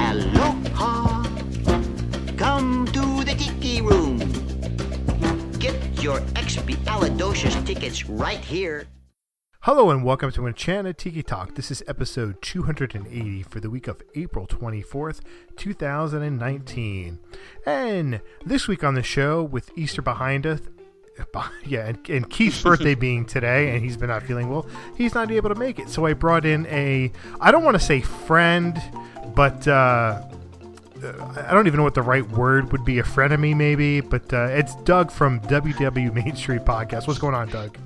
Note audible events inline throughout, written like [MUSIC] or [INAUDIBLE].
Aloha. Come to the Tiki Room. Get your expialidocious tickets right here. Hello and welcome to Enchanted Tiki Talk. This is episode 280 for the week of April 24th, 2019. And this week on the show, with Easter behind us, [LAUGHS] yeah, and, and Keith's birthday [LAUGHS] being today, and he's been not feeling well, he's not able to make it. So I brought in a, I don't want to say friend, but uh, I don't even know what the right word would be, a frenemy maybe, but uh, it's Doug from WW Main Street Podcast. What's going on, Doug?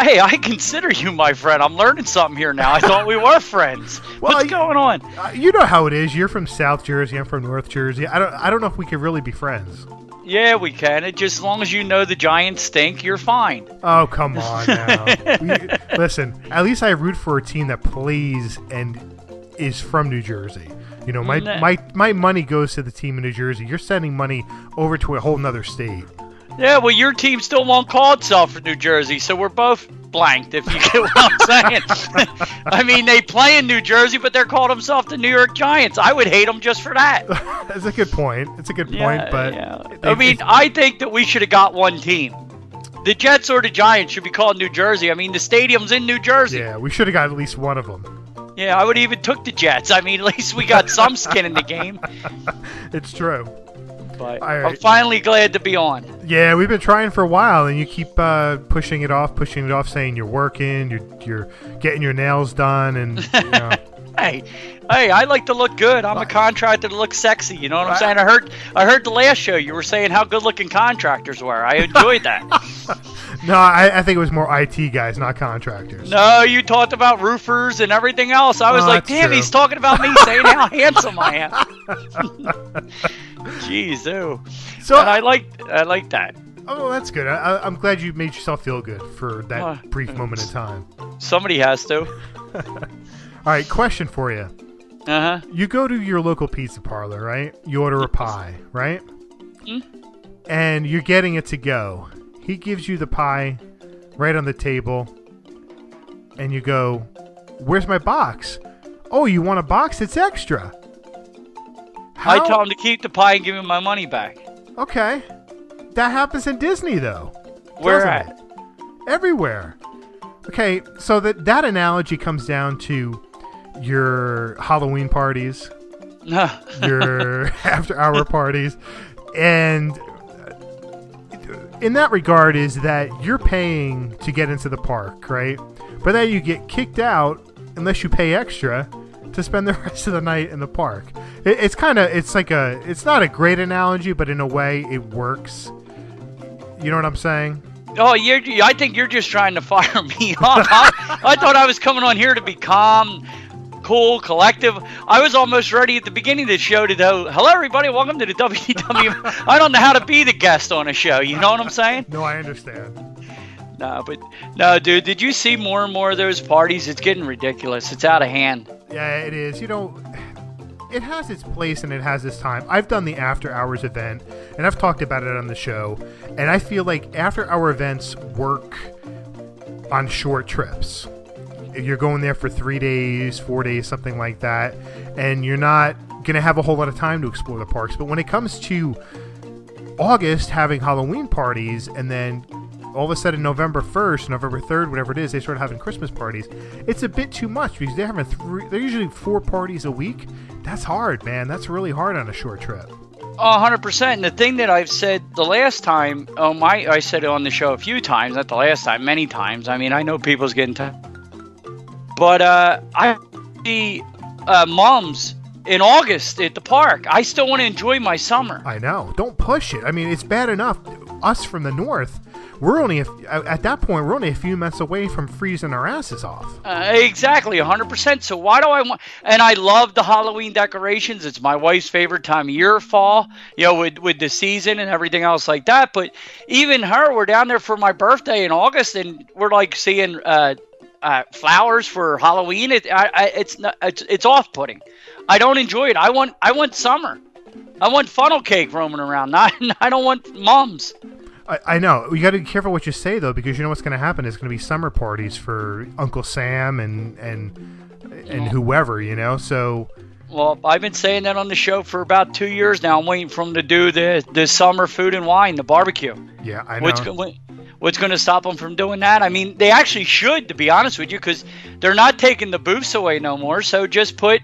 Hey, I consider you my friend. I'm learning something here now. I thought we were friends. [LAUGHS] Well, What's going on? Uh, you know how it is. You're from South Jersey. I'm from North Jersey. I don't. I don't know if we could really be friends. Yeah, we can. It just as long as you know the Giants stink, you're fine. Oh come on. [LAUGHS] We- listen, at least I root for a team that plays and is from New Jersey. You know, my my my money goes to the team in New Jersey. You're sending money over to a whole nother state. Yeah, well, your team still won't call itself from New Jersey, so we're both blanked. If you get what I'm saying. [LAUGHS] I mean, they play in New Jersey, but they're called themselves the New York Giants. I would hate them just for that. [LAUGHS] That's a good point. It's a good point, Yeah, but yeah. they- I mean, I think that we should have got one team. The Jets or the Giants should be called New Jersey. I mean, the stadium's in New Jersey. yeah, we should have got at least one of them. Yeah, I would even took the Jets. I mean, at least we got some skin in the game. [LAUGHS] It's true. But All I'm finally glad to be on. Yeah, we've been trying for a while, and you keep uh, pushing it off, pushing it off, saying you're working, you're you're getting your nails done, and you [LAUGHS] know, Hey, hey, I like to look good. I'm a contractor to look sexy. You know what I'm saying? I heard, I heard the last show you were saying how good-looking contractors were. I enjoyed that. [LAUGHS] [LAUGHS] no, I, I think it was more IT guys, not contractors. no, you talked about roofers and everything else. I was Oh, like, damn, true. he's talking about me, saying how handsome I am. Jeez, ooh. So And I like, I like that. Oh, that's good. I, I'm glad you made yourself feel good for that Uh, brief moment in time. Somebody has to. [LAUGHS] All right, question for you. Uh huh. You go to your local pizza parlor, right? You order a pie, right? Hmm? And you're getting it to go. He gives you the pie right on the table, and you go, Where's my box? Oh, you want a box? It's extra. I How- tell him to keep the pie and give me my money back. Okay. That happens in Disney, though. Where at? it? Everywhere. Okay, so that that analogy comes down to your Halloween parties, [LAUGHS] your [LAUGHS] after hour parties, and in that regard is that you're paying to get into the park, right? But then you get kicked out unless you pay extra to spend the [LAUGHS] rest of the night in the park. It, it's kind of it's like a it's not a great analogy, but in a way it works. You know what I'm saying? Oh, you're, I think you're just trying to fire [LAUGHS] me off. I, I thought I was coming on here to be calm, cool, collective. I was almost ready at the beginning of the show to go, hello, everybody, welcome to the [LAUGHS] WDW. I don't know how to be the guest on a show. You know what I'm saying? No, I understand. No, but, no, dude, did you see more and more of those parties? It's getting ridiculous. It's out of hand. Yeah, it is. You know, it has its place and it has its time. I've done the after hours event and I've talked about it on the show, and I feel like after hour events work on short trips. You're going there for three days, four days, something like that, and you're not going to have a whole lot of time to explore the parks. But when it comes to August having Halloween parties and then all of a sudden November 1st, November 3rd, whatever it is, they start having Christmas parties. It's a bit too much because they're having three. They're usually four parties a week. That's hard, man. That's really hard on a short trip. A hundred percent. And the thing that I've said the last time, oh my, I said it on the show a few times, not the last time, many times. I mean, I know people's getting tired, but uh, I see uh, moms in August at the park. I still want to enjoy my summer. I know. Don't push it. I mean, it's bad enough. Us from the north, we're only a, at that point we're only a few months away from freezing our asses off. Uh, exactly, 100%. So why do I want? And I love the Halloween decorations. It's my wife's favorite time of year, fall. You know, with with the season and everything else like that. But even her, we're down there for my birthday in August, and we're like seeing uh, uh, flowers for Halloween. It, I, I, it's not, it's it's off-putting. I don't enjoy it. I want I want summer. I want funnel cake roaming around. [LAUGHS] Not I don't want mums. I, I know. You got to be careful what you say though, because you know what's going to happen is going to be summer parties for Uncle Sam and and and whoever, you know. So Well, I've been saying that on the show for about two years now. I'm waiting for them to do the the summer food and wine, the barbecue. yeah, I know. What's what's going to stop them from doing that? I mean, they actually should, to be honest with you, because they're not taking the booths away no more. So just put,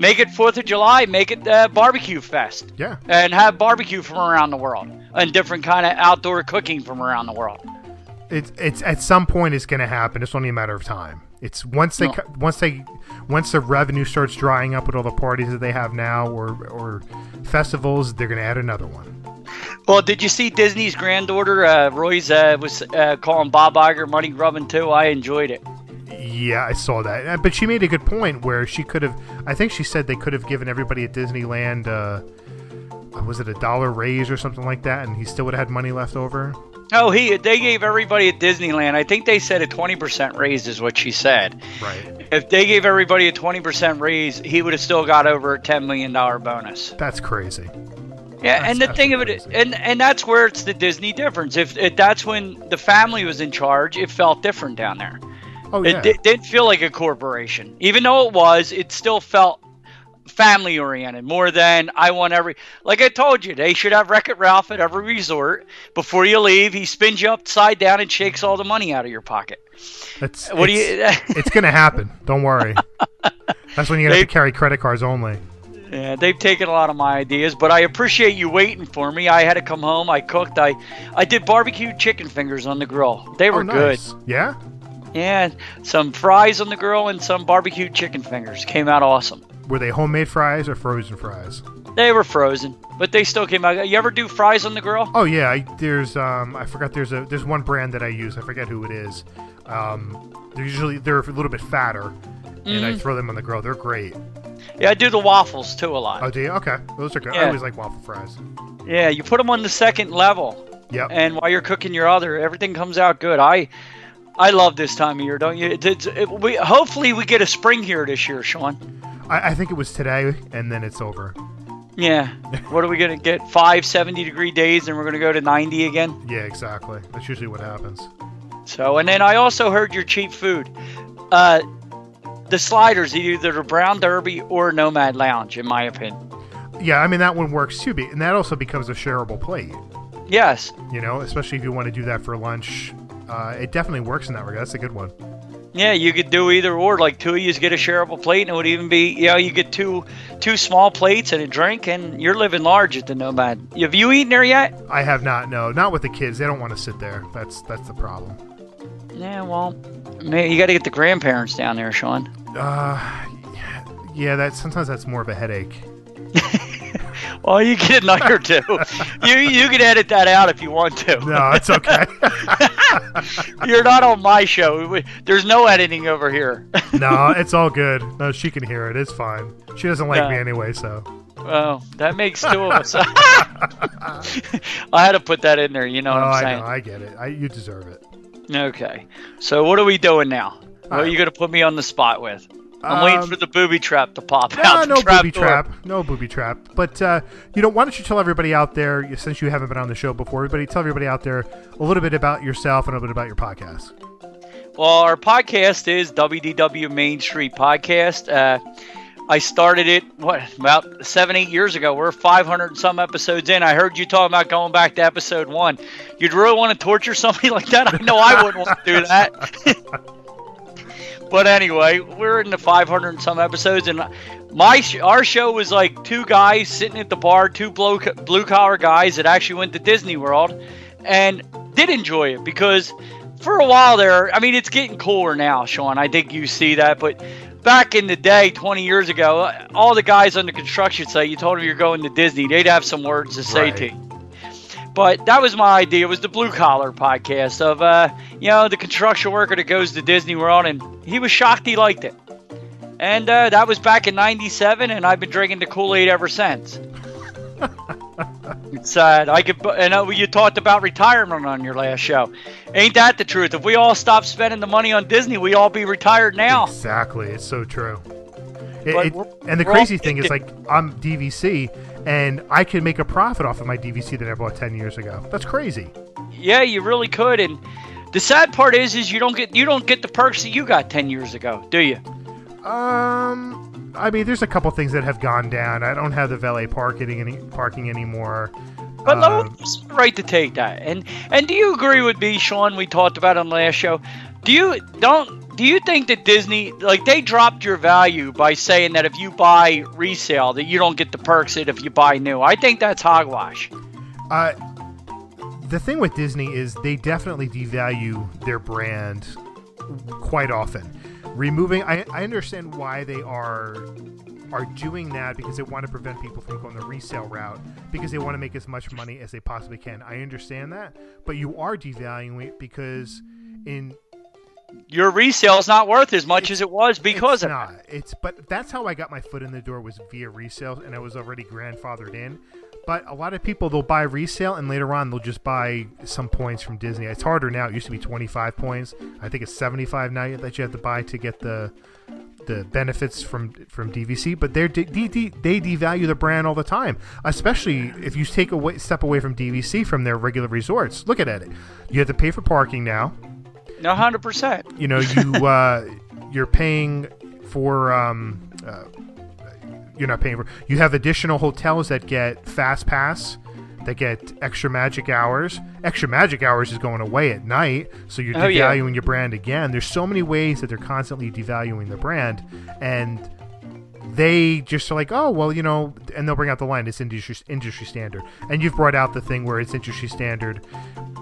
make it Fourth of July, make it uh, barbecue fest, yeah. and have barbecue from around the world and different kind of outdoor cooking from around the world. It's it's at some point it's going to happen. It's only a matter of time. It's once they No. once they once the revenue starts drying up with all the parties that they have now or or festivals, they're going to add another one. Well, did you see Disney's granddaughter uh, Roy's uh, was uh, calling Bob Iger money grubbing too? I enjoyed it. Yeah, I saw that. Uh, But she made a good point where she could have. I think she said they could have given everybody at Disneyland. Uh, was it a dollar raise or something like that, and he still would have had money left over. Oh, he they gave everybody at Disneyland. I think they said a twenty percent raise is what she said. Right. If they gave everybody a twenty percent raise, he would have still got over a ten million dollar bonus. That's crazy. Yeah, and the thing of it, is- and and that's where it's the Disney difference. If, if that's when the family was in charge, it felt different down there. Oh It yeah. di- didn't feel like a corporation, even though it was. It still felt family oriented more than I want every. Like I told you, they should have Wreck It Ralph at every resort. Before you leave, he spins you upside down and shakes all the money out of your pocket. That's What do it's, you? [LAUGHS] it's gonna happen. Don't worry. That's when you have They- to carry credit cards only. Yeah, they've taken a lot of my ideas, but I appreciate you waiting for me. I had to come home. I cooked. I, I did barbecue chicken fingers on the grill. They oh, were oh, good. Yeah. Yeah, some fries on the grill and some barbecued chicken fingers came out awesome. Were they homemade fries or frozen fries? They were frozen, but they still came out. You ever do fries on the grill? Oh yeah. I, there's um I forgot there's a there's one brand that I use. I forget who it is. Um, they're usually they're a little bit fatter, and I Mhm. throw them on the grill. They're great. Yeah, I do the waffles too a lot. Oh, do you? Okay, those are good. I always like waffle fries. Yeah, you put them on the second level, Yep. and while you're cooking your other, everything comes out good. I, I love this time of year, don't you? It, it's- it- we hopefully we get a spring here this year, Sean. I, I think it was today, and then it's over. Yeah. [LAUGHS] what are we gonna get? Five 70 degree days, and we're gonna go to 90 again. Yeah, exactly. That's usually what happens. So, and then I also heard your cheap food. Uh, the sliders, either the Brown Derby or Nomad Lounge, in my opinion. Yeah, I mean that one works too, and that also becomes a shareable plate. Yes. You know, especially if you want to do that for lunch. Uh, it definitely works in that regard. That's a good one. Yeah, you could do either or. Like two of you get a shareable plate, and it would even be, you know, you get two two small plates and a drink, and you're living large at the Nomad. Have you eaten there yet? I have not. No, not with the kids. They don't want to sit there. That's that's the problem. Yeah, well, man, you got to get the grandparents down there, Sean. Uh, yeah, that sometimes that's more of a headache. [LAUGHS] Well, you get a night or two. you you can edit that out if you want to. No, it's okay. [LAUGHS] You're not on my show. We- There's no editing over here. no, it's all good. No, she can hear it. It's fine. She doesn't like me anyway, so. Oh, that makes two of us. [LAUGHS] I had to put that in there. You know oh, what I'm I saying? know. I get it. I, you deserve it. Okay. So what are we doing now? What are you gonna put me on the spot with? I'm waiting Um, for the booby trap to pop No, out. no trap booby door. trap. No booby trap. But uh, you know, why don't you tell everybody out there, since you haven't been on the show before, everybody tell everybody out there a little bit about yourself and a little bit about your podcast. Well, our podcast is WDW Main Street Podcast. Uh, I started it what about seven, eight years ago. We're 500 and some episodes in. I heard you talking about going back to episode one. You'd really want to torture somebody [LAUGHS] like that? I know I wouldn't want to do that. [LAUGHS] but anyway, we're in the 500 and some episodes, and my sh- our show was like two guys sitting at the bar, two blue blue collar guys that actually went to Disney World, and did enjoy it because for a while there, I mean, it's getting cooler now, Sean. I think you see that, but back in the day, 20 years ago, all the guys on the construction site, you told them you're going to Disney, they'd have some words to say Right. to you. But that was my idea. It was the blue collar podcast of, uh, you know, the construction worker that goes to Disney World, and he was shocked he liked it. And uh, that was back in '97, and I've been drinking the Kool Aid ever since. [LAUGHS] it's sad. I could, and uh, you talked about retirement on your last show. Ain't that the truth? If we all stopped spending the money on Disney, we all be retired now. Exactly. It's so true. It- it- and the crazy thing is, like, I'm DVC, and I can make a profit off of my DVC that I bought 10 years ago. That's crazy. Yeah, you really could. And the sad part is, is you don't get you don't get the perks that you got ten years ago, do you? Um, I mean, there's a couple things that have gone down. I don't have the valet parking any parking anymore. But Um, no, right to take that. And and do you agree with me, Sean? We talked about on the last show. Do you don't do you think that Disney like they dropped your value by saying that if you buy resale that you don't get the perks that if you buy new? I think that's hogwash. Uh, the thing with Disney is they definitely devalue their brand quite often. Removing, I, I understand why they are are doing that because they want to prevent people from going the resale route because they want to make as much money as they possibly can. I understand that, but you are devaluing it because in Your resale is not worth as much as it was because it's of not. It's but that's how I got my foot in the door was via resale, and I was already grandfathered in. But a lot of people they'll buy resale, and later on they'll just buy some points from Disney. It's harder now. It used to be twenty five points. I think it's seventy five now that you have to buy to get the the benefits from from DVC. But they're de- de- de- they devalue the brand all the time, especially if you take away step away from DVC from their regular resorts. Look at it. You have to pay for parking now no hundred percent. you know you [LAUGHS] uh, you're paying for um, uh, you're not paying for you have additional hotels that get fast pass that get extra magic hours extra magic hours is going away at night so you're Oh, yeah. devaluing your brand again there's so many ways that they're constantly devaluing the brand and they just are like, oh well, you know, and they'll bring out the line. It's industry industry standard, and you've brought out the thing where it's industry standard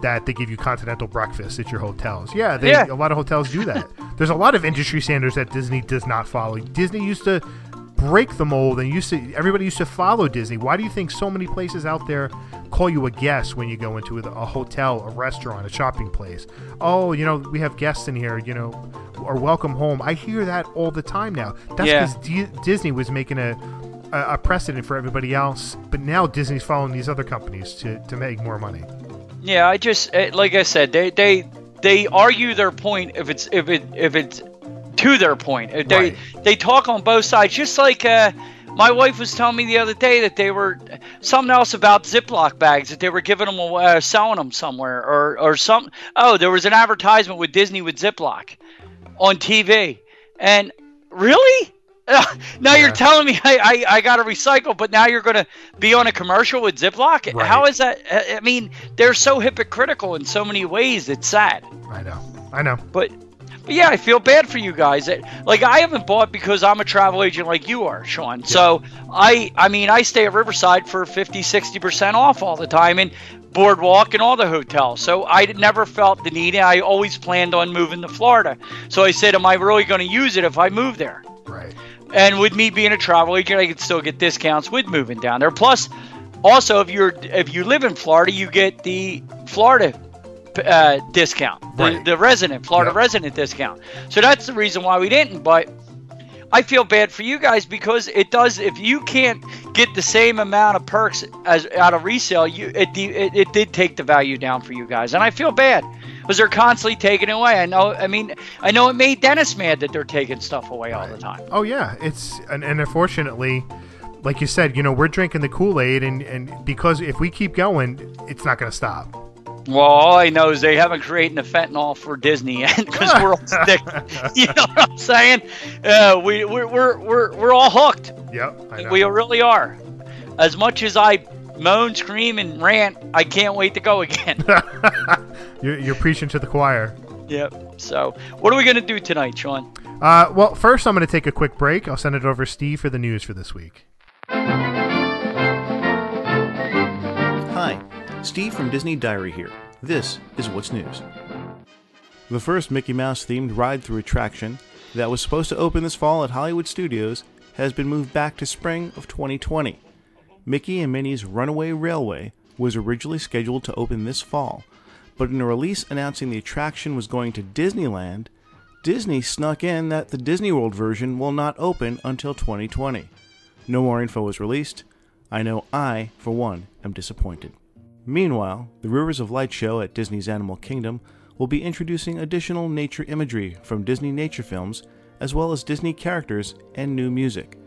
that they give you continental breakfast at your hotels. Yeah, they, Yeah. a lot of hotels do that. [LAUGHS] There's a lot of industry standards that Disney does not follow. Disney used to break the mold and used to everybody used to follow Disney. Why do you think so many places out there call you a guest when you go into a, hotel, a restaurant, a shopping place? Oh, you know, we have guests in here, you know, or welcome home. I hear that all the time now. That's Yeah. because D- Disney was making a, a a precedent for everybody else, but now Disney's following these other companies to, to make more money. Yeah, I just eh, like I said, they they they argue their point if it's if it if it's to their point. They Right. they talk on both sides, just like uh, my wife was telling me the other day that they were something else about Ziploc bags that they were giving them away, uh, selling them somewhere or or some. Oh, there was an advertisement with Disney with Ziploc on TV, and really. [LAUGHS] now you're telling me I, I, I got to recycle, but now you're going to be on a commercial with Ziploc? Right. How is that? I mean, they're so hypocritical in so many ways. It's sad. I know, I know. But, but yeah, I feel bad for you guys. Like I haven't bought because I'm a travel agent like you are, Sean. So I I mean I stay at Riverside for 50, 60% off all the time and Boardwalk and all the hotels. So I never felt the need I always planned on moving to Florida. So I said, am I really going to use it if I move there? Right. And with me being a travel agent, I could still get discounts with moving down there. Plus, also if you're if you live in Florida, you get the Florida uh, discount, the, Right. the resident Florida Yep. resident discount. So that's the reason why we didn't. But I feel bad for you guys because it does. If you can't get the same amount of perks as out of resale, you it it, it did take the value down for you guys, and I feel bad because they're constantly taking it away. I know. I mean, I know it made Dennis mad that they're taking stuff away all the time. Oh yeah, it's and, and unfortunately, like you said, you know, we're drinking the Kool Aid, and and because if we keep going, it's not going to stop. Well, all I know is they haven't created the fentanyl for Disney yet [LAUGHS] because we're all [LAUGHS] stick. you know what I'm saying? Uh, we we're, we're we're we're all hooked. Yep. We really are. As much as I moan, scream, and rant, I can't wait to go again. [LAUGHS] you're, you're preaching to the choir. Yep. So, what are we gonna do tonight, Sean? Uh, well, first I'm going to take a quick break. I'll send it over to Steve for the news for this week. Steve from Disney Diary here. This is What's News. The first Mickey Mouse themed ride through attraction that was supposed to open this fall at Hollywood Studios has been moved back to spring of 2020. Mickey and Minnie's Runaway Railway was originally scheduled to open this fall, but in a release announcing the attraction was going to Disneyland, Disney snuck in that the Disney World version will not open until 2020. No more info was released. I know I, for one, am disappointed. Meanwhile, the Rivers of Light show at Disney's Animal Kingdom will be introducing additional nature imagery from Disney nature films, as well as Disney characters and new music.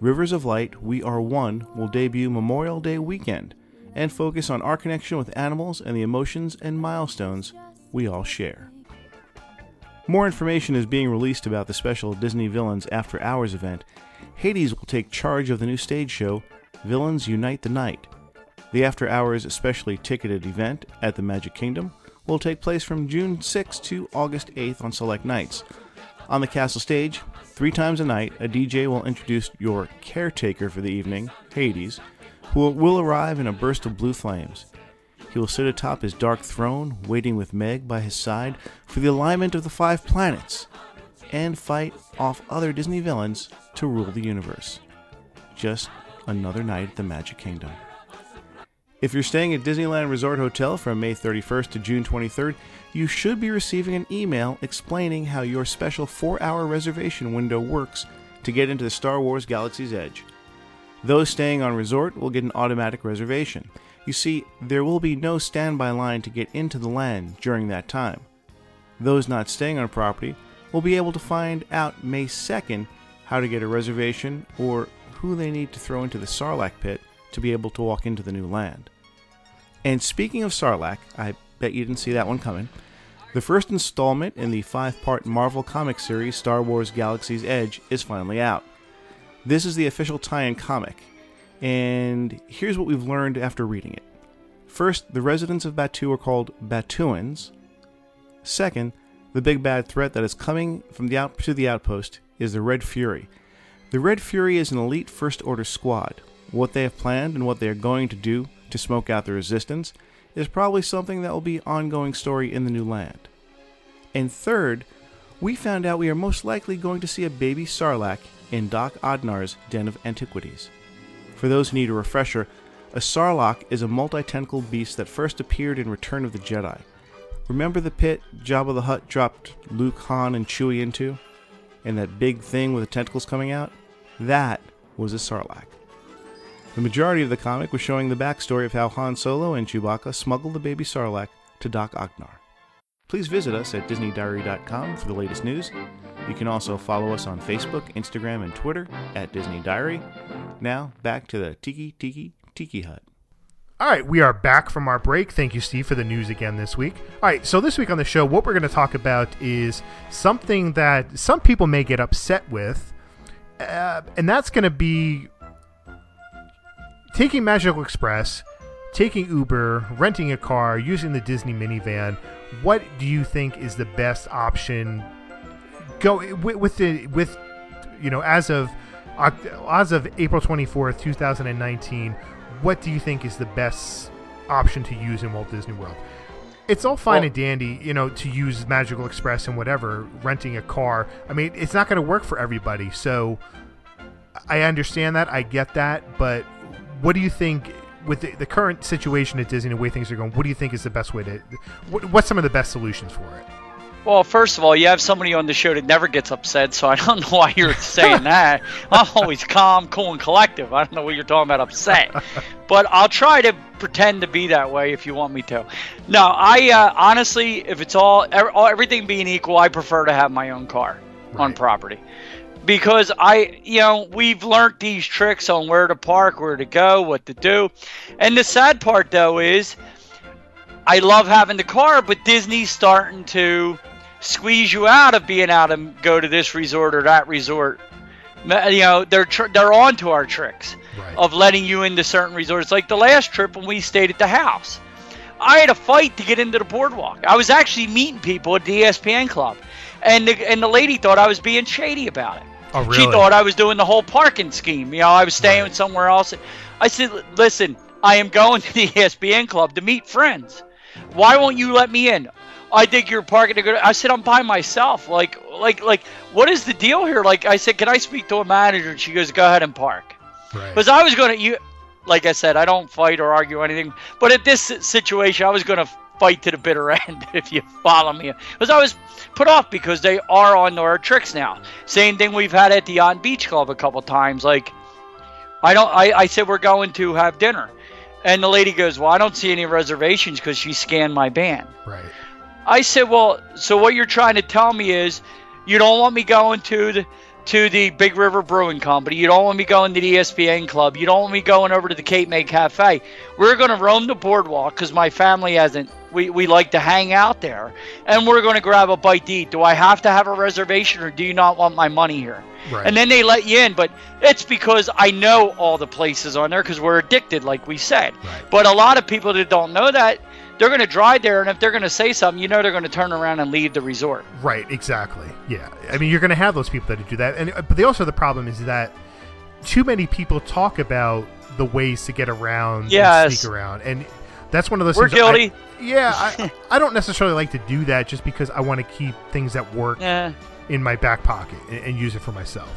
Rivers of Light We Are One will debut Memorial Day weekend and focus on our connection with animals and the emotions and milestones we all share. More information is being released about the special Disney Villains After Hours event. Hades will take charge of the new stage show, Villains Unite the Night. The After Hours specially ticketed event at the Magic Kingdom will take place from June 6 to August 8th on select nights. On the castle stage, three times a night, a DJ will introduce your caretaker for the evening, Hades, who will arrive in a burst of blue flames. He will sit atop his dark throne, waiting with Meg by his side for the alignment of the five planets, and fight off other Disney villains to rule the universe. Just another night at the Magic Kingdom. If you're staying at Disneyland Resort Hotel from May 31st to June 23rd, you should be receiving an email explaining how your special 4 hour reservation window works to get into the Star Wars Galaxy's Edge. Those staying on resort will get an automatic reservation. You see, there will be no standby line to get into the land during that time. Those not staying on property will be able to find out May 2nd how to get a reservation or who they need to throw into the Sarlacc pit to be able to walk into the new land. And speaking of Sarlacc, I bet you didn't see that one coming. The first installment in the five part Marvel comic series Star Wars Galaxy's Edge is finally out. This is the official tie in comic, and here's what we've learned after reading it. First, the residents of Batuu are called Batuuans. Second, the big bad threat that is coming from the out- to the outpost is the Red Fury. The Red Fury is an elite First Order squad. What they have planned and what they are going to do to smoke out the resistance is probably something that will be ongoing story in the new land. And third, we found out we are most likely going to see a baby Sarlacc in Dok-Ondar's Den of Antiquities. For those who need a refresher, a Sarlacc is a multi-tentacled beast that first appeared in Return of the Jedi. Remember the pit Jabba the Hutt dropped Luke, Han, and Chewie into? And that big thing with the tentacles coming out? That was a Sarlacc. The majority of the comic was showing the backstory of how Han Solo and Chewbacca smuggled the baby Sarlacc to Dok-Ondar. Please visit us at DisneyDiary.com for the latest news. You can also follow us on Facebook, Instagram, and Twitter at Disney Diary. Now, back to the Tiki Tiki Tiki Hut. All right, we are back from our break. Thank you, Steve, for the news again this week. All right, so this week on the show, what we're going to talk about is something that some people may get upset with, uh, and that's going to be taking Magical Express, taking Uber, renting a car, using the Disney minivan. What do you think is the best option? Go with, with the with you know as of as of April twenty fourth, two thousand and nineteen. What do you think is the best option to use in Walt Disney World? It's all fine well, and dandy, you know, to use Magical Express and whatever, renting a car. I mean, it's not going to work for everybody. So I understand that. I get that. But what do you think with the, the, current situation at Disney and the way things are going? What do you think is the best way to? What, what's some of the best solutions for it? Well, first of all, you have somebody on the show that never gets upset, so I don't [LAUGHS] know why you're saying [LAUGHS] that. I'm always calm, cool, and collective. I don't know what you're talking about upset, but I'll try to pretend to be that way if you want me to. No, I uh, honestly, if it's all everything being equal, I prefer to have my own car right. on property because I, you know, we've learned these tricks on where to park, where to go, what to do. And the sad part, though, is I love having the car, but Disney's starting to squeeze you out of being out and go to this resort or that resort. You know, they're tr- they're on to our tricks Right. of letting you into certain resorts. Like the last trip when we stayed at the house, I had a fight to get into the boardwalk. I was actually meeting people at the ESPN club, and the, and the lady thought I was being shady about it. Oh, She thought I was doing the whole parking scheme. You know, I was staying Right. somewhere else. I said, "Listen, I am going to the [LAUGHS] ESPN club to meet friends. Why won't you let me in? I think you're parking to go." I said, "I'm by myself. Like, like, like, what is the deal here?" Like, I said, "Can I speak to a manager?" And she goes, "Go ahead and park." Right. Because I was gonna, you, like I said, I don't fight or argue anything. But at this situation, I was gonna fight to the bitter [LAUGHS] end. If you follow me, because I was put off because they are on our tricks now. Same thing we've had at the On Beach Club a couple times. Like, I don't. I, I said we're going to have dinner, and the lady goes, "Well, I don't see any reservations because she scanned my band." right. I said, "Well, so what you're trying to tell me is you don't want me going to the to the Big River Brewing Company. You don't want me going to the ESPN Club. You don't want me going over to the Cape May Cafe. We're going to roam the boardwalk because my family hasn't. We, we like to hang out there, and we're going to grab a bite to eat. Do I have to have a reservation, or do you not want my money here?" Right. And then they let you in, but it's because I know all the places on there because we're addicted, like we said. Right. But a lot of people that don't know that, they're going to drive there, and if they're going to say something, you know they're going to turn around and leave the resort. Right, exactly. Yeah, I mean, you're going to have those people that do that, and uh, but the, also the problem is that too many people talk about the ways to get around, and Yes. sneak around, and that's one of those. We're things I- guilty. yeah, I, [LAUGHS] I don't necessarily like to do that just because I want to keep things that work Yeah, in my back pocket and, and use it for myself.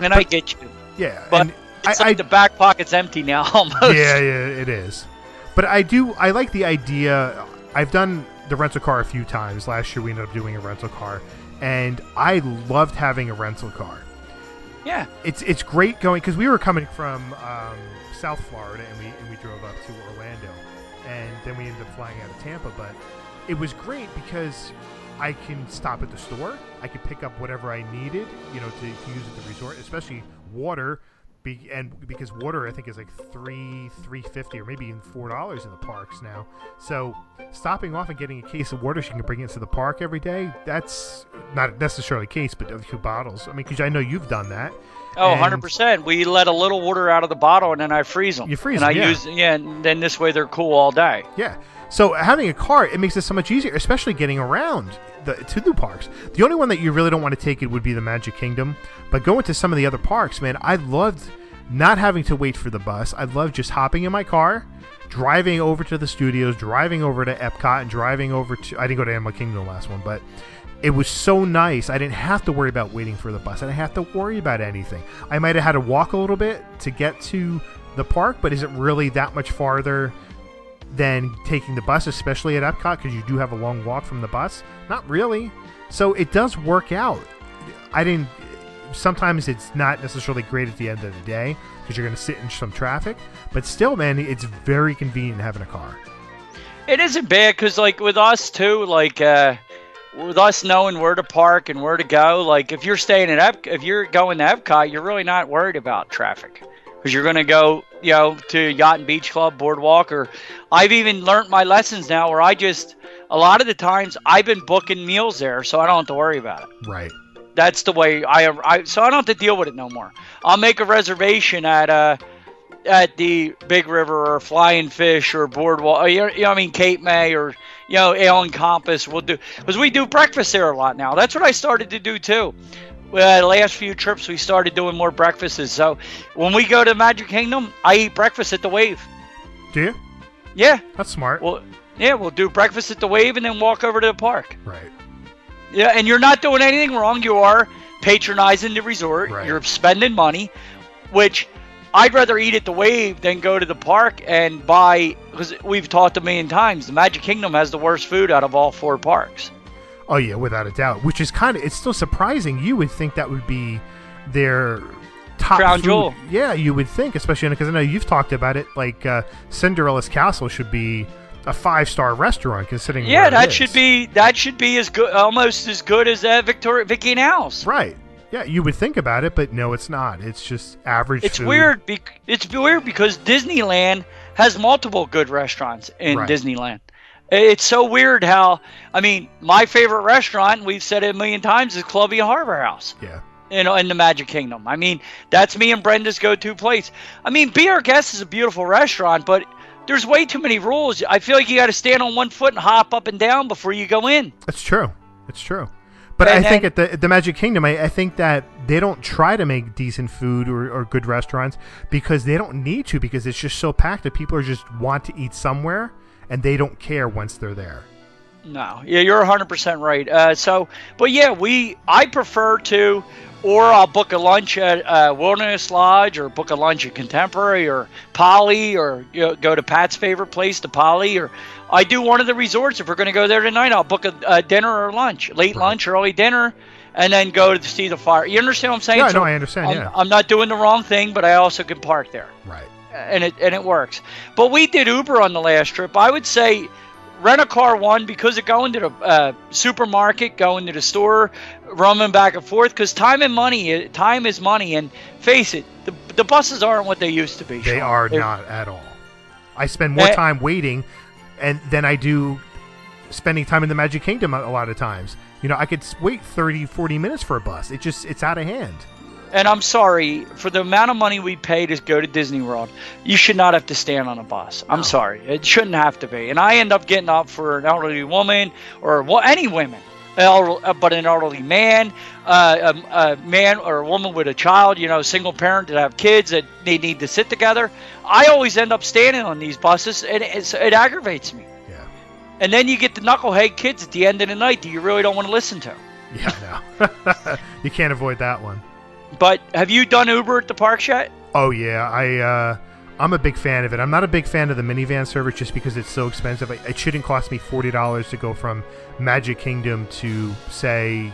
and I get you. Yeah, But and it's I, like the back pocket's empty now, [LAUGHS] almost. yeah, yeah, it is. But I do. I like the idea. I've done the rental car a few times. Last year we ended up doing a rental car, and I loved having a rental car. Yeah. It's it's great going because we were coming from um, South Florida and we and we drove up to Orlando, and then we ended up flying out of Tampa. But it was great because I can stop at the store. I could pick up whatever I needed, you know, to, to use at the resort, especially water. Be, and because water, I think is like three three fifty or maybe even four dollars in the parks now. So stopping off and getting a case of water, she can bring into the park every day. That's not necessarily a case, but a few bottles. I mean, because I know you've done that. Oh, And- 100%. We let a little water out of the bottle and then I freeze them. You freeze and them, I yeah. use yeah, and then this way they're cool all day. Yeah. So having a car, it makes it so much easier, especially getting around the to the parks. The only one that you really don't want to take it would be the Magic Kingdom, but going to some of the other parks, man, I loved not having to wait for the bus. I loved just hopping in my car, driving over to the studios, driving over to Epcot, and driving over to. I didn't go to Animal Kingdom the last one, but it was so nice. I didn't have to worry about waiting for the bus. I didn't have to worry about anything. I might have had to walk a little bit to get to the park, but is it really that much farther than taking the bus, especially at Epcot, because you do have a long walk from the bus? Not really. So it does work out. I didn't. Sometimes it's not necessarily great at the end of the day because you're going to sit in some traffic, but still, man, it's very convenient having a car. It isn't bad because, like, with us too, like, uh, with us knowing where to park and where to go, like, if you're staying at Ep, if you're going to Epcot, you're really not worried about traffic because you're going to go, you know, to Yacht and Beach Club, Boardwalk, or I've even learned my lessons now where I just, a lot of the times, I've been booking meals there, so I don't have to worry about it. Right. That's the way I, I so I don't have to deal with it no more. I'll make a reservation at uh at the Big River or Flying Fish or Boardwalk. or, You know, you know I mean, Cape May or you know, Ale and Compass. We'll do because we do breakfast there a lot now. That's what I started to do too. Uh, last few trips, we started doing more breakfasts. So when we go to Magic Kingdom, I eat breakfast at the Wave. Do you? Yeah, That's smart. well, yeah, we'll do breakfast at the Wave and then walk over to the park. right. Yeah, and you're not doing anything wrong. You are patronizing the resort. Right. You're spending money, which I'd rather eat at the Wave than go to the park and buy. Because we've talked a million times, the Magic Kingdom has the worst food out of all four parks. Oh yeah, without a doubt. Which is kind of it's still surprising. You would think that would be their top Crown food. jewel. Yeah, you would think, especially because I know you've talked about it. Like uh, Cinderella's Castle should be a five star restaurant, considering. Yeah, that is. should be that should be as good, almost as good as uh, Victoria Vicky House. right. Yeah, you would think about it, but no, it's not. It's just average. It's food. weird. Bec- it's weird because Disneyland has multiple good restaurants in Right. Disneyland. It's so weird how I mean, my favorite restaurant, we've said it a million times, is Columbia Harbor House. Yeah. You know, in the Magic Kingdom. I mean, that's me and Brenda's go-to place. I mean, Be Our Guest is a beautiful restaurant, but there's way too many rules. I feel like you got to stand on one foot and hop up and down before you go in. That's true. It's true. But And I think at the at the Magic Kingdom, I, I think that they don't try to make decent food or, or good restaurants because they don't need to because it's just so packed that people are just want to eat somewhere and they don't care once they're there. No, yeah, you're 100% right. Uh, so, but yeah, we I prefer to, or I'll book a lunch at uh, Wilderness Lodge, or book a lunch at Contemporary, or Poly, or you know, go to Pat's favorite place, the Poly, or I do one of the resorts. If we're going to go there tonight, I'll book a, a dinner or lunch, late lunch, early dinner, and then go to see the fire. You understand what I'm saying? Yeah, So no, I understand, I'm, yeah. I'm not doing the wrong thing, but I also can park there Right. And it and it works. But we did Uber on the last trip. I would say rent a car one because of going to the uh, supermarket, going to the store, roaming back and forth. Because time and money, time is money. And face it, the, the buses aren't what they used to be. They Sean. are They're- not at all. I spend more Eh. time waiting and than I do spending time in the Magic Kingdom a, a lot of times. You know, I could wait 30, 40 minutes for a bus. It just it's out of hand. And I'm sorry for the amount of money we pay to go to Disney World. You should not have to stand on a bus. I'm sorry, it shouldn't have to be. And I end up getting up for an elderly woman or well, any women, uh, but an elderly man, uh, a, a man or a woman with a child, you know, single parent that have kids that they need to sit together. I always end up standing on these buses, and it aggravates me. Yeah. And then you get the knucklehead kids at the end of the night that you really don't want to listen to. Yeah, no. [LAUGHS] you can't avoid that one. But have you done Uber at the parks yet? Oh yeah, I uh, I'm a big fan of it. I'm not a big fan of the minivan service just because it's so expensive. It shouldn't cost me forty dollars to go from Magic Kingdom to say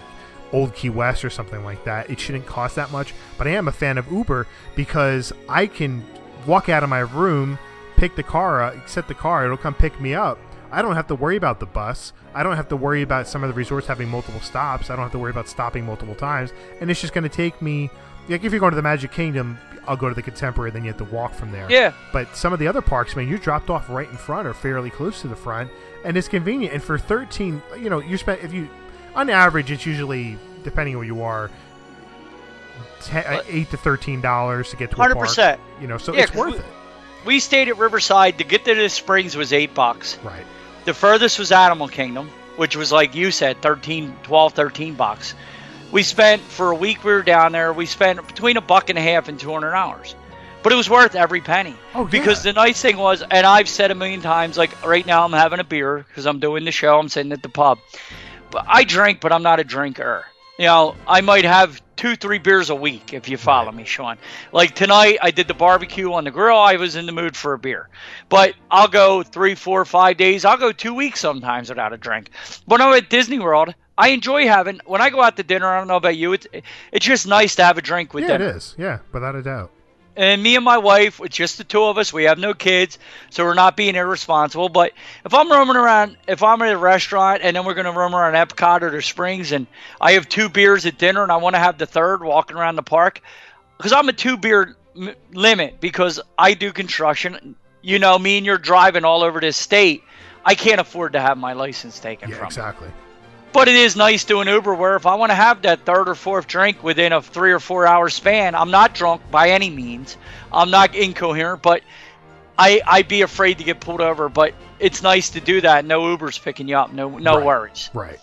Old Key West or something like that. It shouldn't cost that much. But I am a fan of Uber because I can walk out of my room, pick the car up, set the car, it'll come pick me up. I don't have to worry about the bus. I don't have to worry about some of the resorts having multiple stops. I don't have to worry about stopping multiple times. And it's just going to take me, like if you're going to the Magic Kingdom, I'll go to the Contemporary, then you have to walk from there. Yeah. But some of the other parks, man, you're dropped off right in front or fairly close to the front, and it's convenient. And for 13, you know, you spend if you, on average, it's usually depending on where you are, uh, eight to thirteen dollars to get to a park. 100%. You know, so Yeah, it's worth we- it. We stayed at Riverside to get to the springs was eight bucks. Right. The furthest was Animal Kingdom, which was like you said, 13, 12, 13 bucks. We spent for a week we were down there. We spent between a buck and a half and two hundred dollars, but it was worth every penny. Oh, Because the nice thing was, and I've said a million times, like right now I'm having a beer because I'm doing the show. I'm sitting at the pub, but I drink, but I'm not a drinker. You know, I might have two, three beers a week if you follow me, Sean. Like tonight, I did the barbecue on the grill. I was in the mood for a beer, but I'll go three, four, five days. I'll go two weeks sometimes without a drink. When I'm at Disney World, I enjoy having. When I go out to dinner, I don't know about you. It's it's just nice to have a drink with Yeah, it dinner. is. Yeah, without a doubt. And me and my wife, it's just the two of us. We have no kids, so we're not being irresponsible. But if I'm roaming around, if I'm at a restaurant and then we're going to roam around Epcot or the Springs, and I have two beers at dinner and I want to have the third walking around the park, because I'm a two beer m- limit because I do construction. You know, me and you're driving all over this state. I can't afford to have my license taken Yeah, from me. But it is nice doing Uber where if I want to have that third or fourth drink within a three or four hour span, I'm not drunk by any means. I'm not incoherent, but I I'd be afraid to get pulled over. But it's nice to do that. No Uber's picking you up. No no Right. worries. Right.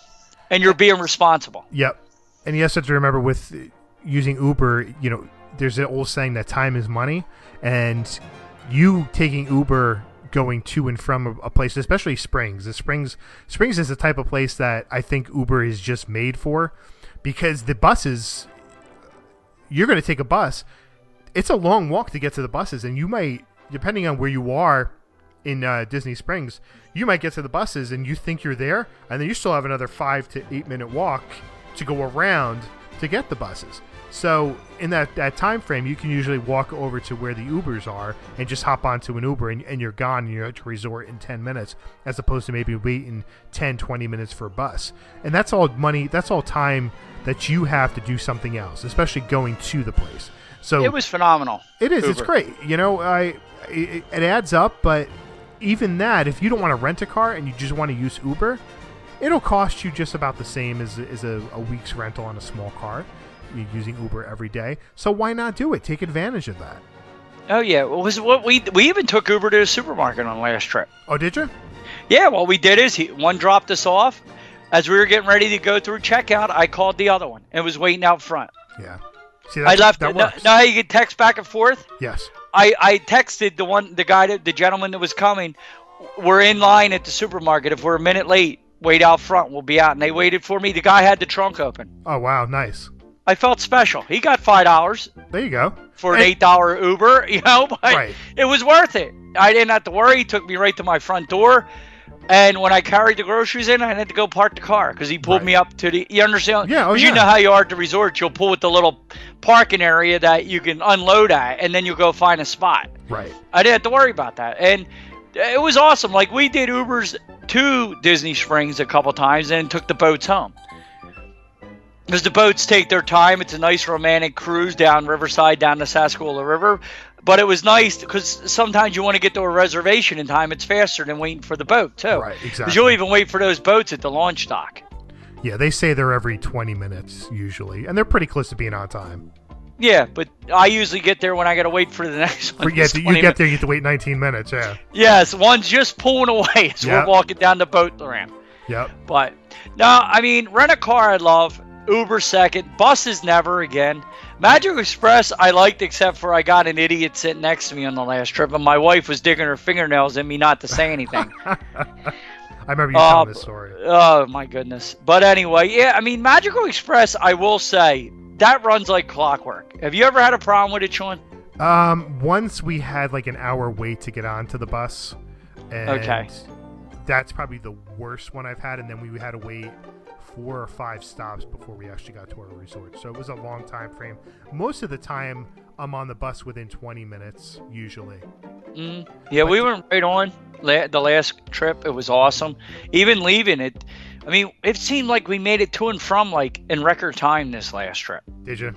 And you're being responsible. Yep. And you also have to remember with using Uber, you know, there's an old saying that time is money, and you taking Uber going to and from a, place, especially Springs. The Springs Springs is the type of place that I think Uber is just made for, because the buses, you're going to take a bus. It's a long walk to get to the buses, and you might, depending on where you are in uh, Disney Springs, you might get to the buses and you think you're there, and then you still have another five to eight minute walk to go around to get the buses. So in that, that time frame, you can usually walk over to where the Ubers are and just hop onto an Uber and, and you're gone and you're at your resort in 10 minutes as opposed to maybe waiting 10, 20 minutes for a bus. And that's all money, that's all time that you have to do something else, especially going to the place. So It was phenomenal. it is. It's great. You know, I it, it adds up, but even that, if you don't want to rent a car and you just want to use Uber, it'll cost you just about the same as, as a, a week's rental on a small car. Using Uber every day, so why not do it? Take advantage of that. Oh yeah, well, was what we we even took Uber to a supermarket on last trip. Oh, did you? Yeah, what we did is he one dropped us off. As we were getting ready to go through checkout, I called the other one and was waiting out front. Yeah. See, I left. That Now, works. now you can text back and forth. Yes. I, I texted the one the guy that the gentleman that was coming. We're in line at the supermarket. If we're a minute late, wait out front. We'll be out. And they waited for me. The guy had the trunk open. Oh wow, nice. I felt special. He got five dollars There you go. for an And- eight dollar Uber. [LAUGHS] You know, but Right. it was worth it. I didn't have to worry. He took me right to my front door. And when I carried the groceries in, I had to go park the car because he pulled Right. me up to the. You understand? Yeah, oh, yeah. You know how you are at the resort. You'll pull at the little parking area that you can unload at, and then you'll go find a spot. Right. I didn't have to worry about that. And it was awesome. Like we did Ubers to Disney Springs a couple times and took the boats home. Because the boats take their time. It's a nice romantic cruise down Riverside, down the Sassagoula River. But it was nice because sometimes you want to get to a reservation in time. It's faster than waiting for the boat, too. Right, Because exactly. you'll even wait for those boats at the launch dock. Yeah, they say they're every 20 minutes usually, and they're pretty close to being on time. Yeah, but I usually get there when I got to wait for the [LAUGHS] next one. Yeah, you 20 get there, you have to wait 19 minutes. Yeah. Yes, one's just pulling away [LAUGHS] as Yep. we're walking down the boat ramp. Yep. But no, I mean, rent a car I love. Uber second. Buses never again. Magic Express I liked except for I got an idiot sitting next to me on the last trip, and my wife was digging her fingernails in me not to say anything. [LAUGHS] I remember you Uh, telling this story. oh my goodness. But anyway, yeah, I mean, Magical Express I will say that runs like clockwork. Have you ever had a problem with it, Sean? Um, once we had like an hour wait to get onto the bus, and Okay. that's probably the worst one I've had. And then we had to wait four or five stops before we actually got to our resort. So it was a long time frame. Most of the time, I'm on the bus within 20 minutes usually. Mm, yeah, we went right on la- the last trip. It was awesome. Even leaving it, I mean, it seemed like we made it to and from like in record time this last trip. Did you?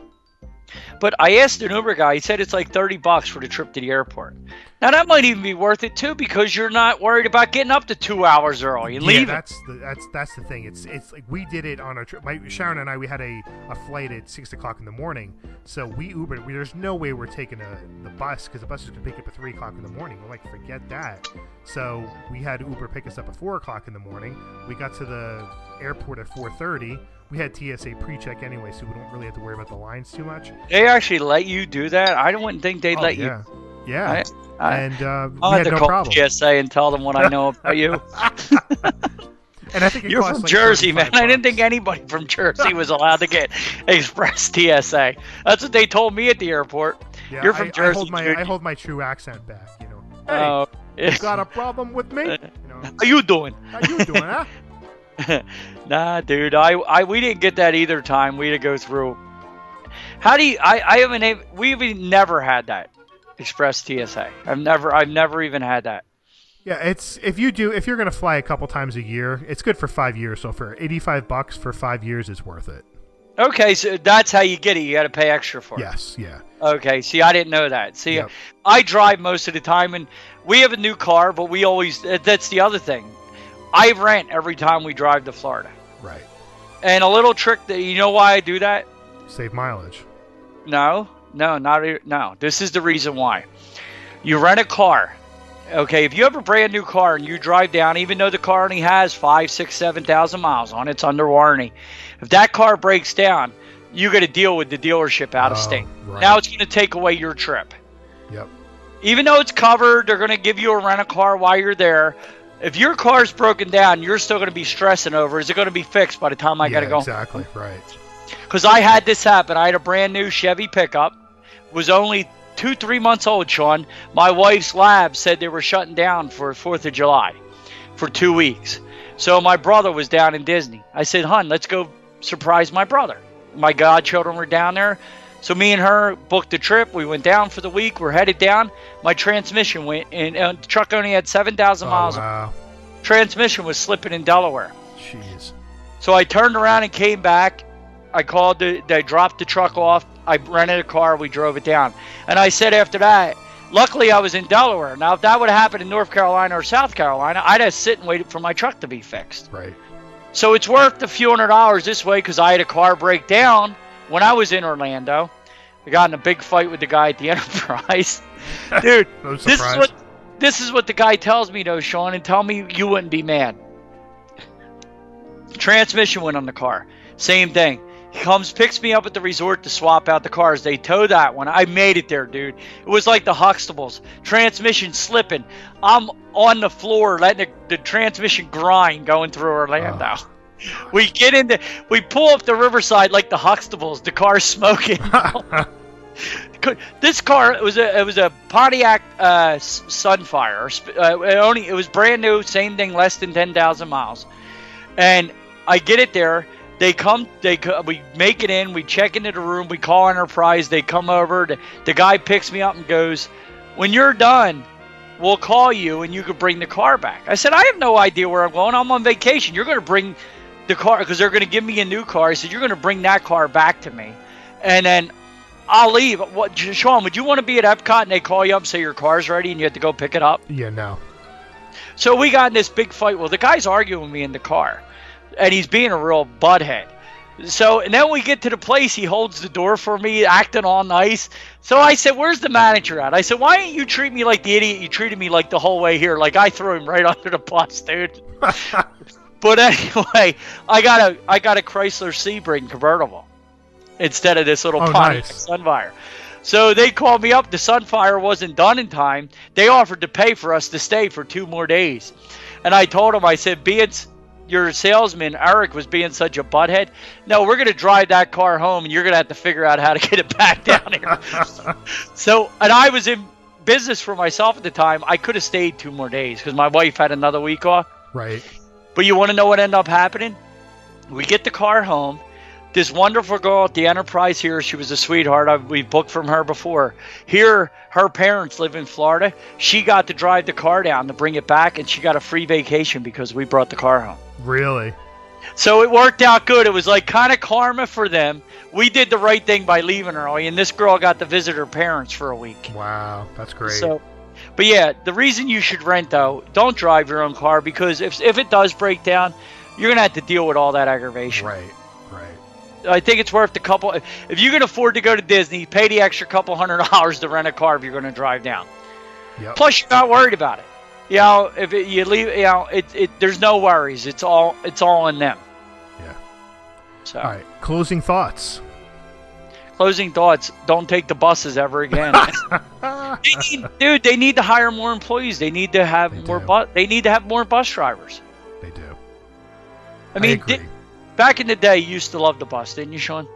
But I asked an Uber guy. He said it's like thirty bucks for the trip to the airport. Now that might even be worth it too because you're not worried about getting up to two hours early and Yeah, leaving. that's the that's that's the thing. It's it's like we did it on our trip. My Sharon and I we had a, a flight at six o'clock in the morning, so we Ubered. We, there's no way we're taking a the bus because the bus is gonna pick up at three o'clock in the morning. We're like, forget that. So we had Uber pick us up at four o'clock in the morning. We got to the airport at four thirty. We had TSA pre-check anyway, so we don't really have to worry about the lines too much. They actually let you do that. I wouldn't think they'd Oh, let yeah, you. yeah. I, I, and uh, I'll we had to no call problem. TSA and tell them what I know about you. [LAUGHS] [LAUGHS] And I think You're from like Jersey, man. 35 I didn't think anybody from [LAUGHS] Jersey was allowed to get express TSA. That's what they told me at the airport. Yeah, You're from I, Jersey. I hold my. I hold my true accent back. You know. Hey, Oh, you got a problem with me? You know, how you doing? how you doing, huh? [LAUGHS] nah, dude. I, I we didn't get that either time. We had to go through. How do you? I I haven't. We've never had that express TSA. I've never. I've never even had that. Yeah, it's if you do if you're gonna fly a couple times a year, it's good for five years. So for eighty five bucks for five years, it's worth it. Okay, so that's how you get it. You got to pay extra for it. Yes, yeah. Okay, see, I didn't know that. See, Yep. I drive most of the time, and we have a new car, but we always that's the other thing. I rent every time we drive to Florida. Right. And a little trick that, you know why I do that? Save mileage. No, no, not, no. This is the reason why. You rent a car. Okay, if you have a brand new car and you drive down, even though the car only has five, six, seven thousand miles on it, it's under warranty. If that car breaks down, you got to deal with the dealership out of Oh, state. right. Now it's going to take away your trip. Yep. Even though it's covered, they're going to give you a rent a car while you're there. If your car's broken down, you're still going to be stressing over is it going to be fixed by the time I yeah, got to go? Exactly. Right. Because I had this happen. I had a brand new Chevy pickup. Was only two, three months old, Sean. My wife's lab said they were shutting down for Fourth of July for two weeks. So my brother was down in Disney. I said, "Hun, let's go surprise my brother." My godchildren were down there. So me and her booked a trip. We went down for the week. We're headed down. My transmission went, and uh, the truck only had seven thousand Oh, miles. wow. Transmission was slipping in Delaware. Jeez. So I turned around and came back. I called the, they dropped the truck off. I rented a car. We drove it down. And I said after that, Luckily, I was in Delaware. Now, if that would have happened in North Carolina or South Carolina, I'd have sit and waited for my truck to be fixed. Right. So it's worth a few hundred dollars this way because I had a car break down when I was in Orlando. I got in a big fight with the guy at the [LAUGHS] Enterprise. [LAUGHS] Dude, No this is what this is what the guy tells me though, Sean, and tell me you wouldn't be mad. Transmission went on the car. Same thing. He comes, picks me up at the resort to swap out the cars. They tow that one. I made it there, dude. It was like the Huxtables. Transmission slipping. I'm on the floor letting the, the transmission grind going through Orlando. Oh. [LAUGHS] We get into, we pull up the riverside like the Huxtables. The car's smoking. [LAUGHS] this car it was a it was a Pontiac uh, Sunfire. Uh, it only it was brand new, same thing, less than ten thousand miles. And I get it there. They come. They we make it in. We check into the room. We call Enterprise. They come over. The, the guy picks me up and goes, "When you're done, we'll call you and you can bring the car back." I said, "I have no idea where I'm going. I'm on vacation. You're going to bring the car because they're going to give me a new car." I said, "You're going to bring that car back to me, and then I'll leave." What, Sean? Would you want to be at Epcot and they call you up, and say your car's ready, and you have to go pick it up? Yeah, no. So we got in this big fight. Well, the guy's arguing with me in the car, and he's being a real butthead. So, and then we get to the place. He holds the door for me, acting all nice. So I said, "Where's the manager at?" I said, "Why didn't you treat me like the idiot you treated me like the whole way here? Like I threw him right [LAUGHS] under the bus, dude." [LAUGHS] but [LAUGHS] anyway, I got a I got a Chrysler Sebring convertible instead of this little Oh, Pontiac nice. Sunfire. So they called me up. The Sunfire wasn't done in time. They offered to pay for us to stay for two more days. And I told them I said, being your salesman, Eric, was being such a butthead. No, we're going to drive that car home and you're going to have to figure out how to get it back down here. [LAUGHS] so, and I was in business for myself at the time. I could have stayed two more days because my wife had another week off. Right. But you want to know what ended up happening? We get the car home. This wonderful girl at the Enterprise here, she was a sweetheart. I, we booked from her before. Here, her parents live in Florida. She got to drive the car down to bring it back, and she got a free vacation because we brought the car home. Really? So it worked out good. It was like kind of karma for them. We did the right thing by leaving early, and this girl got to visit her parents for a week. Wow, that's great. So, but yeah, the reason you should rent though, don't drive your own car because if if it does break down, you're gonna have to deal with all that aggravation. Right, right. I think it's worth the couple. If you can afford to go to Disney, pay the extra couple hundred [LAUGHS] dollars to rent a car if you're gonna drive down. Yep. Plus, you're not worried about it. You know, if it, you leave, you know, it, it there's no worries. It's all it's all on them. Yeah. So, All right. Closing thoughts. Closing thoughts: Don't take the buses ever again. [LAUGHS] They need- dude, they need to hire more employees. They need to have They more bus. They need to have more bus drivers. They do. I mean, agree. di- back in the day, you used to love the bus, didn't you, Sean?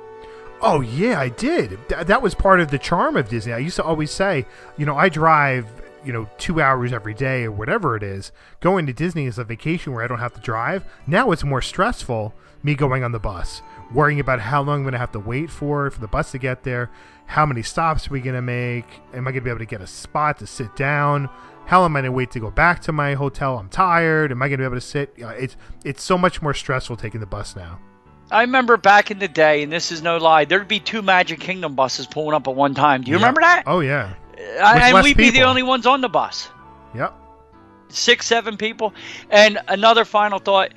Oh yeah, I did. Th- that was part of the charm of Disney. I used to always say, you know, I drive, you know, two hours every day or whatever it is. Going to Disney is a vacation where I don't have to drive. Now it's more stressful. Me going on the bus, worrying about how long I'm going to have to wait for for the bus to get there. How many stops are we going to make? Am I going to be able to get a spot to sit down? How long am I going to wait to go back to my hotel? I'm tired. Am I going to be able to sit? It's it's so much more stressful taking the bus now. I remember back in the day, and this is no lie, there'd be two Magic Kingdom buses pulling up at one time. Do you remember that? Oh yeah. I, and we'd be the only ones on the bus. Yep. Six, seven people. And another final thought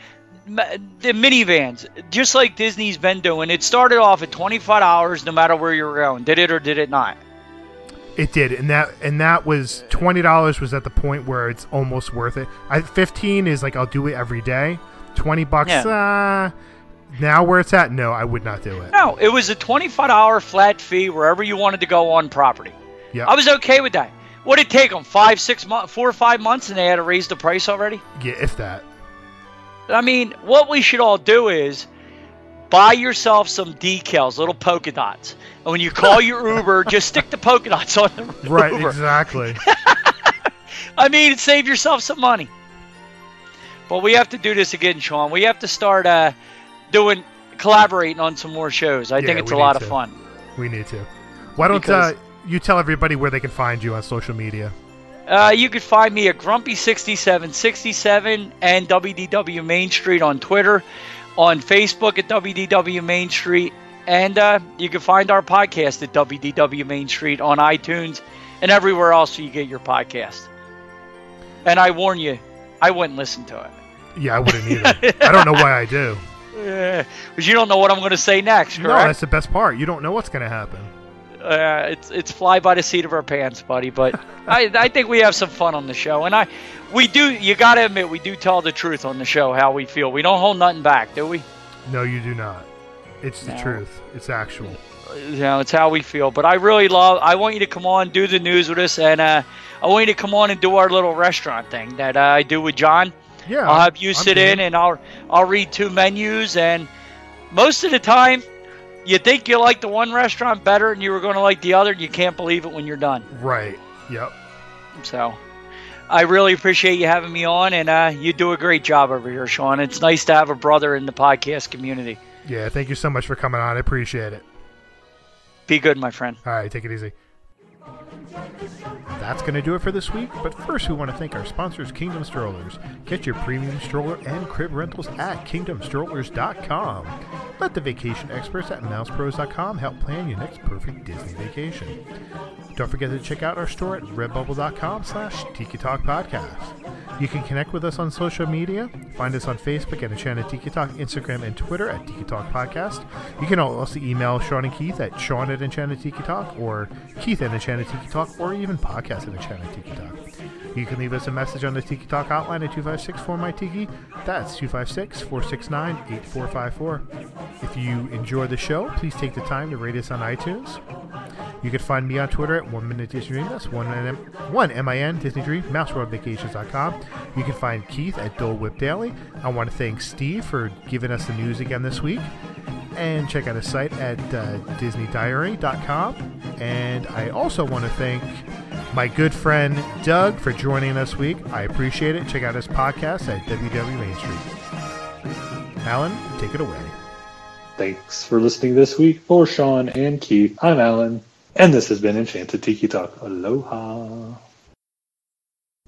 the minivans, just like Disney's been doing, it started off at $25 no matter where you were going. Did it or did it not? It did, and that and that was twenty dollars. Was at the point where it's almost worth it. I fifteen is like I'll do it every day. Twenty bucks. Uh, now where it's at, no, I would not do it. No, it was a $25 flat fee wherever you wanted to go on property. Yeah, I was okay with that. What did it take them? Five, six months, four or five months, and they had to raise the price already? yeah, if that. I mean, what we should all do is buy yourself some decals, little polka dots. And when you call your [LAUGHS] Uber, just stick the polka dots on the [LAUGHS] Right, Uber. exactly. [LAUGHS] I mean, save yourself some money. But we have to do this again, Sean. We have to start uh, doing collaborating on some more shows. I Yeah, think it's a lot need of fun. we need to. Why don't Because- uh, you tell everybody where they can find you on social media? Uh, you can find me at Grumpy6767 and WDW Main Street on Twitter, on Facebook at WDW Main Street, and uh, you can find our podcast at WDW Main Street on iTunes and everywhere else you get your podcast. And I warn you, I wouldn't listen to it. Yeah, I wouldn't either. [LAUGHS] I don't know why I do. Because you don't know what I'm going to say next, correct? No, that's the best part. You don't know what's going to happen. Uh, it's it's fly by the seat of our pants, buddy. But [LAUGHS] I I think we have some fun on the show, and I we do. You got to admit, we do tell the truth on the show how we feel. We don't hold nothing back, do we? No, you do not. It's the No. truth. It's actual. You know, it's how we feel. But I really love. I want you to come on, do the news with us, and uh, I want you to come on and do our little restaurant thing that uh, I do with John. Yeah, I'll have you I'm sit game. in, and I'll I'll read two menus, and most of the time, you think you like the one restaurant better, and you were going to like the other, and you can't believe it when you're done. Right. Yep. So, I really appreciate you having me on, and uh, you do a great job over here, Sean. It's nice to have a brother in the podcast community. Yeah. Thank you so much for coming on. I appreciate it. Be good, my friend. All right, take it easy. That's going to do it for this week, but first we want to thank our sponsors, Kingdom Strollers. Get your premium stroller and crib rentals at kingdomstrollers.com. Let the vacation experts at mousepros.com help plan your next perfect Disney vacation. Don't forget to check out our store at redbubble.com slash Tiki Talk Podcast. You can connect with us on social media. Find us on Facebook at Enchanted Tiki Talk, Instagram, and Twitter at Tiki Talk Podcast. You can also email Sean and Keith at Sean at Enchanted Tiki Talk or Keith at Enchanted Tiki Talk or even Podcast at Enchanted Tiki Talk. You can leave us a message on the Tiki Talk hotline at 256 4 my Tiki. That's 256 469 8454. If you enjoy the show, please take the time to rate us on iTunes. You can find me on Twitter at One Minute Disney Dream. That's one M one M I N Disney Dream. MouseWorldVacations.com. You can find Keith at Dole Whip Daily. I want to thank Steve for giving us the news again this week. And check out his site at uh, DisneyDiary.com. And I also want to thank my good friend Doug for joining us week. I appreciate it. Check out his podcast at WW Main Street. Alan, take it away. Thanks for listening this week for Sean and Keith. I'm Alan, and this has been Enchanted Tiki Talk. Aloha.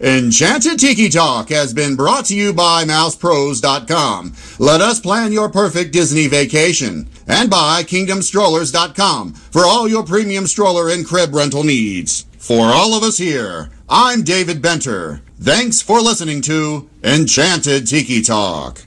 Enchanted Tiki Talk has been brought to you by MousePros.com. Let us plan your perfect Disney vacation. And by KingdomStrollers.com for all your premium stroller and crib rental needs. For all of us here, I'm David Benter. Thanks for listening to Enchanted Tiki Talk.